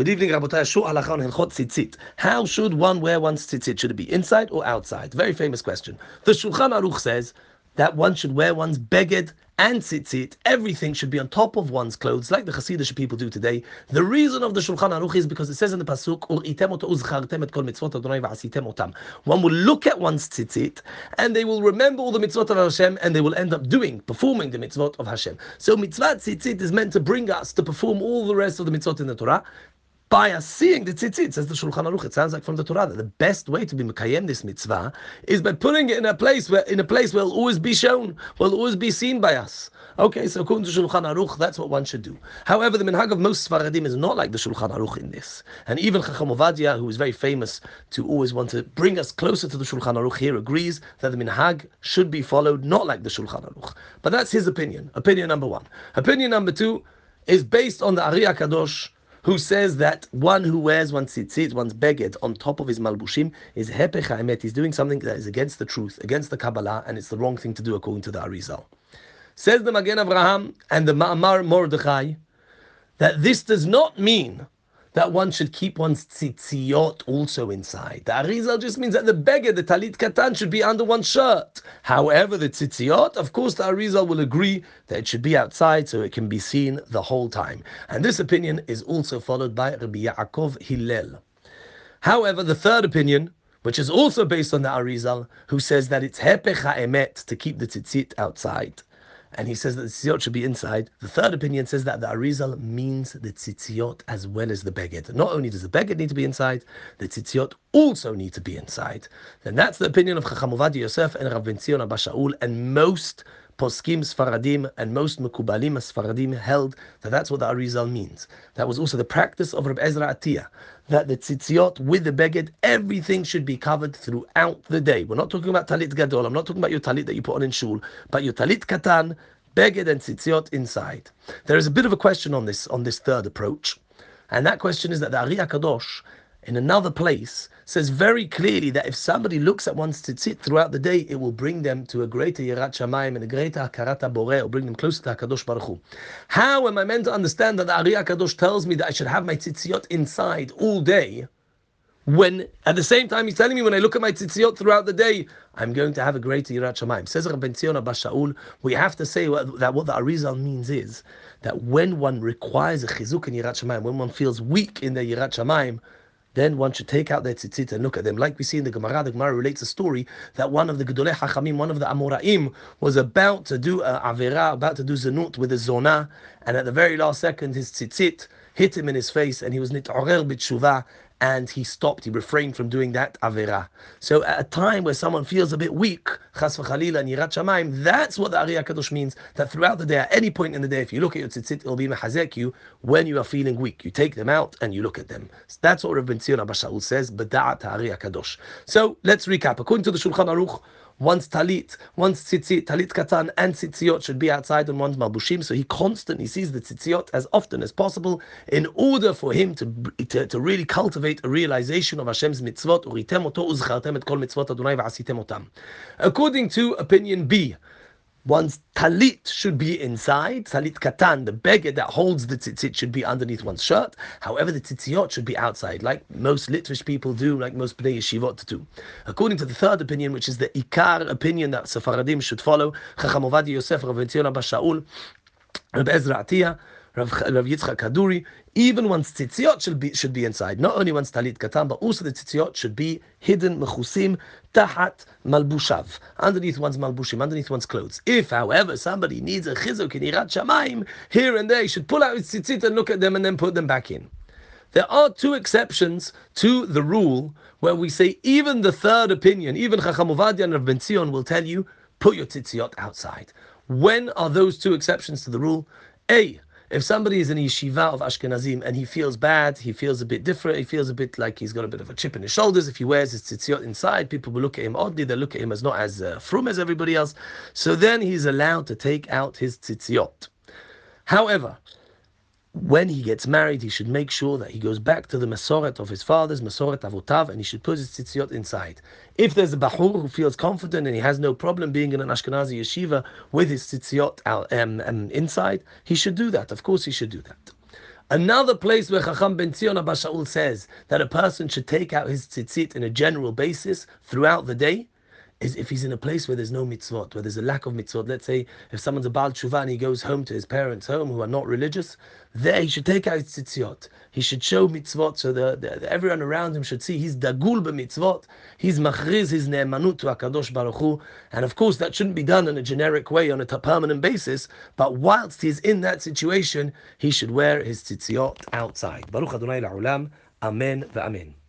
Good evening, Rabotai. Shul halacha hilchot tzitzit. How should one wear one's tzitzit? Should it be inside or outside? Very famous question. The Shulchan Aruch says that one should wear one's beged and tzitzit. Everything should be on top of one's clothes, like the Hasidic people do today. The reason of the Shulchan Aruch is because it says in the pasuk, One will look at one's tzitzit and they will remember all the mitzvot of Hashem and they will end up doing, performing the mitzvot of Hashem. So mitzvah tzitzit is meant to bring us to perform all the rest of the mitzvot in the Torah by us seeing the tzitzit, says the Shulchan Aruch. It sounds like from the Torah that the best way to be mekayem this mitzvah is by putting it in a place where in a place where it'll always be shown, will always be seen by us. Okay, so according to Shulchan Aruch, that's what one should do. However, the minhag of most Sfaradim is not like the Shulchan Aruch in this. And even Chacham Ovadia, who is very famous to always want to bring us closer to the Shulchan Aruch here, agrees that the minhag should be followed not like the Shulchan Aruch. But that's his opinion. Opinion number one. Opinion number two is based on the Ari Kadosh who says that one who wears one tzitzit, one's beged, on top of his malbushim is hepech ha'emet. He's doing something that is against the truth, against the Kabbalah, and it's the wrong thing to do according to the Arizal. Says the Magen Avraham and the Ma'amar Mordechai that this does not mean that one should keep one's tzitziot also inside. The Arizal just means that the beged, the talit katan, should be under one shirt. However, the tzitziot, of course, the Arizal will agree that it should be outside so it can be seen the whole time. And this opinion is also followed by Rabbi Yaakov Hillel. However, the third opinion, which is also based on the Arizal, who says that it's hepech ha'emet to keep the tzitzit outside and he says that the tzitziot should be inside. The third opinion says that the Arizal means the tzitziot as well as the beged. Not only does the beged need to be inside, the tzitziot also need to be inside. Then that's the opinion of Chacham Ovadia Yosef and Rav Ben Abba Shaul and most poskim Sfaradim and most Mekubalim Sfaradim held that that's what the Arizal means. That was also the practice of Reb Ezra Atiyah, that the tzitziot with the beged, everything should be covered throughout the day. We're not talking about talit gadol, I'm not talking about your talit that you put on in shul, but your talit katan, beged and tzitziot inside. There is a bit of a question on this, on this third approach, and that question is that the Ari Kadosh in another place, says very clearly that if somebody looks at one's tzitzit throughout the day, it will bring them to a greater Yirat Shamayim and a greater Hakarat Boreh, or bring them closer to HaKadosh Baruch Hu. How am I meant to understand that the Ari HaKadosh tells me that I should have my tzitziot inside all day, when at the same time he's telling me when I look at my tzitziot throughout the day, I'm going to have a greater Yirat Shamayim. Says Rabbi Tzion Abba Shaul, we have to say that what the Arizal means is that when one requires a chizuk in Yirat Shamayim, when one feels weak in the Yirat Shamayim, then one should take out their tzitzit and look at them. Like we see in the Gemara, the Gemara relates a story that one of the Gedolei Hachamim, one of the Amoraim, was about to do a Avera, about to do Zanut with a Zona, and at the very last second, his tzitzit hit him in his face, and he was nit'orer b'tshuva, and he stopped, he refrained from doing that avera. So at a time where someone feels a bit weak, chas v'chalila and yirat shamayim, that's what the Ari HaKadosh means, that throughout the day, at any point in the day, if you look at your tzitzit, it'll be mehazek you when you are feeling weak. You take them out and you look at them. So that's what Rav Ben Zion Abba Shaul says, b'da'at Ari Kadosh. So let's recap. According to the Shulchan Aruch, one's talit, one's tzitzit, talit katan, and tzitziot should be outside on one's malbushim. So he constantly sees the tzitziot as often as possible in order for him to, to, to really cultivate a realization of Hashem's mitzvot. According to opinion B, One's talit should be inside, talit katan, the beged that holds the tzitzit should be underneath one's shirt. However, the tzitziot should be outside, like most Litvish people do, like most Bnei Yeshivot do. According to the third opinion, which is the Ikar opinion that Sephardim should follow, Chacham Ovadia Yosef, Rav Shaul, Rav Ezra Atiyah, Rav, Rav Yitzchak Kaduri, even one's tzitziot should be, should be inside. Not only one's talit katan, but also the tzitziot should be hidden, mechusim, tahat malbushav, underneath one's malbushim, underneath one's clothes. If, however, somebody needs a chizuk in yirat shamayim, here and there, he should pull out his tzitzit and look at them and then put them back in. There are two exceptions to the rule where we say even the third opinion, even Chacham Ovadia and Rav Ben Zion will tell you, put your tzitziot outside. When are those two exceptions to the rule? A, if somebody is in yeshiva of Ashkenazim and he feels bad, he feels a bit different, he feels a bit like he's got a bit of a chip in his shoulders. If he wears his tzitziot inside, people will look at him oddly. They look at him as not as uh, frum as everybody else. So then he's allowed to take out his tzitziot. However, when he gets married, he should make sure that he goes back to the Masoret of his fathers, Masoret Avotav, and he should put his tzitziot inside. If there's a Bahur who feels confident and he has no problem being in an Ashkenazi yeshiva with his tzitziot um, um, inside, he should do that. Of course, he should do that. Another place where Chacham Ben Zion Abba Shaul says that a person should take out his tzitzit in a general basis throughout the day is if he's in a place where there's no mitzvot, where there's a lack of mitzvot. Let's say if someone's a Baal Tshuva and he goes home to his parents' home who are not religious, there he should take out his tzitziot. He should show mitzvot so that everyone around him should see he's dagul mitzvot. he's machriz his ne'emanut to HaKadosh Baruch Hu. And of course that shouldn't be done in a generic way on a permanent basis, but whilst he's in that situation, he should wear his tzitziot outside. Baruch Adonai La'olam. Amen ve'amen.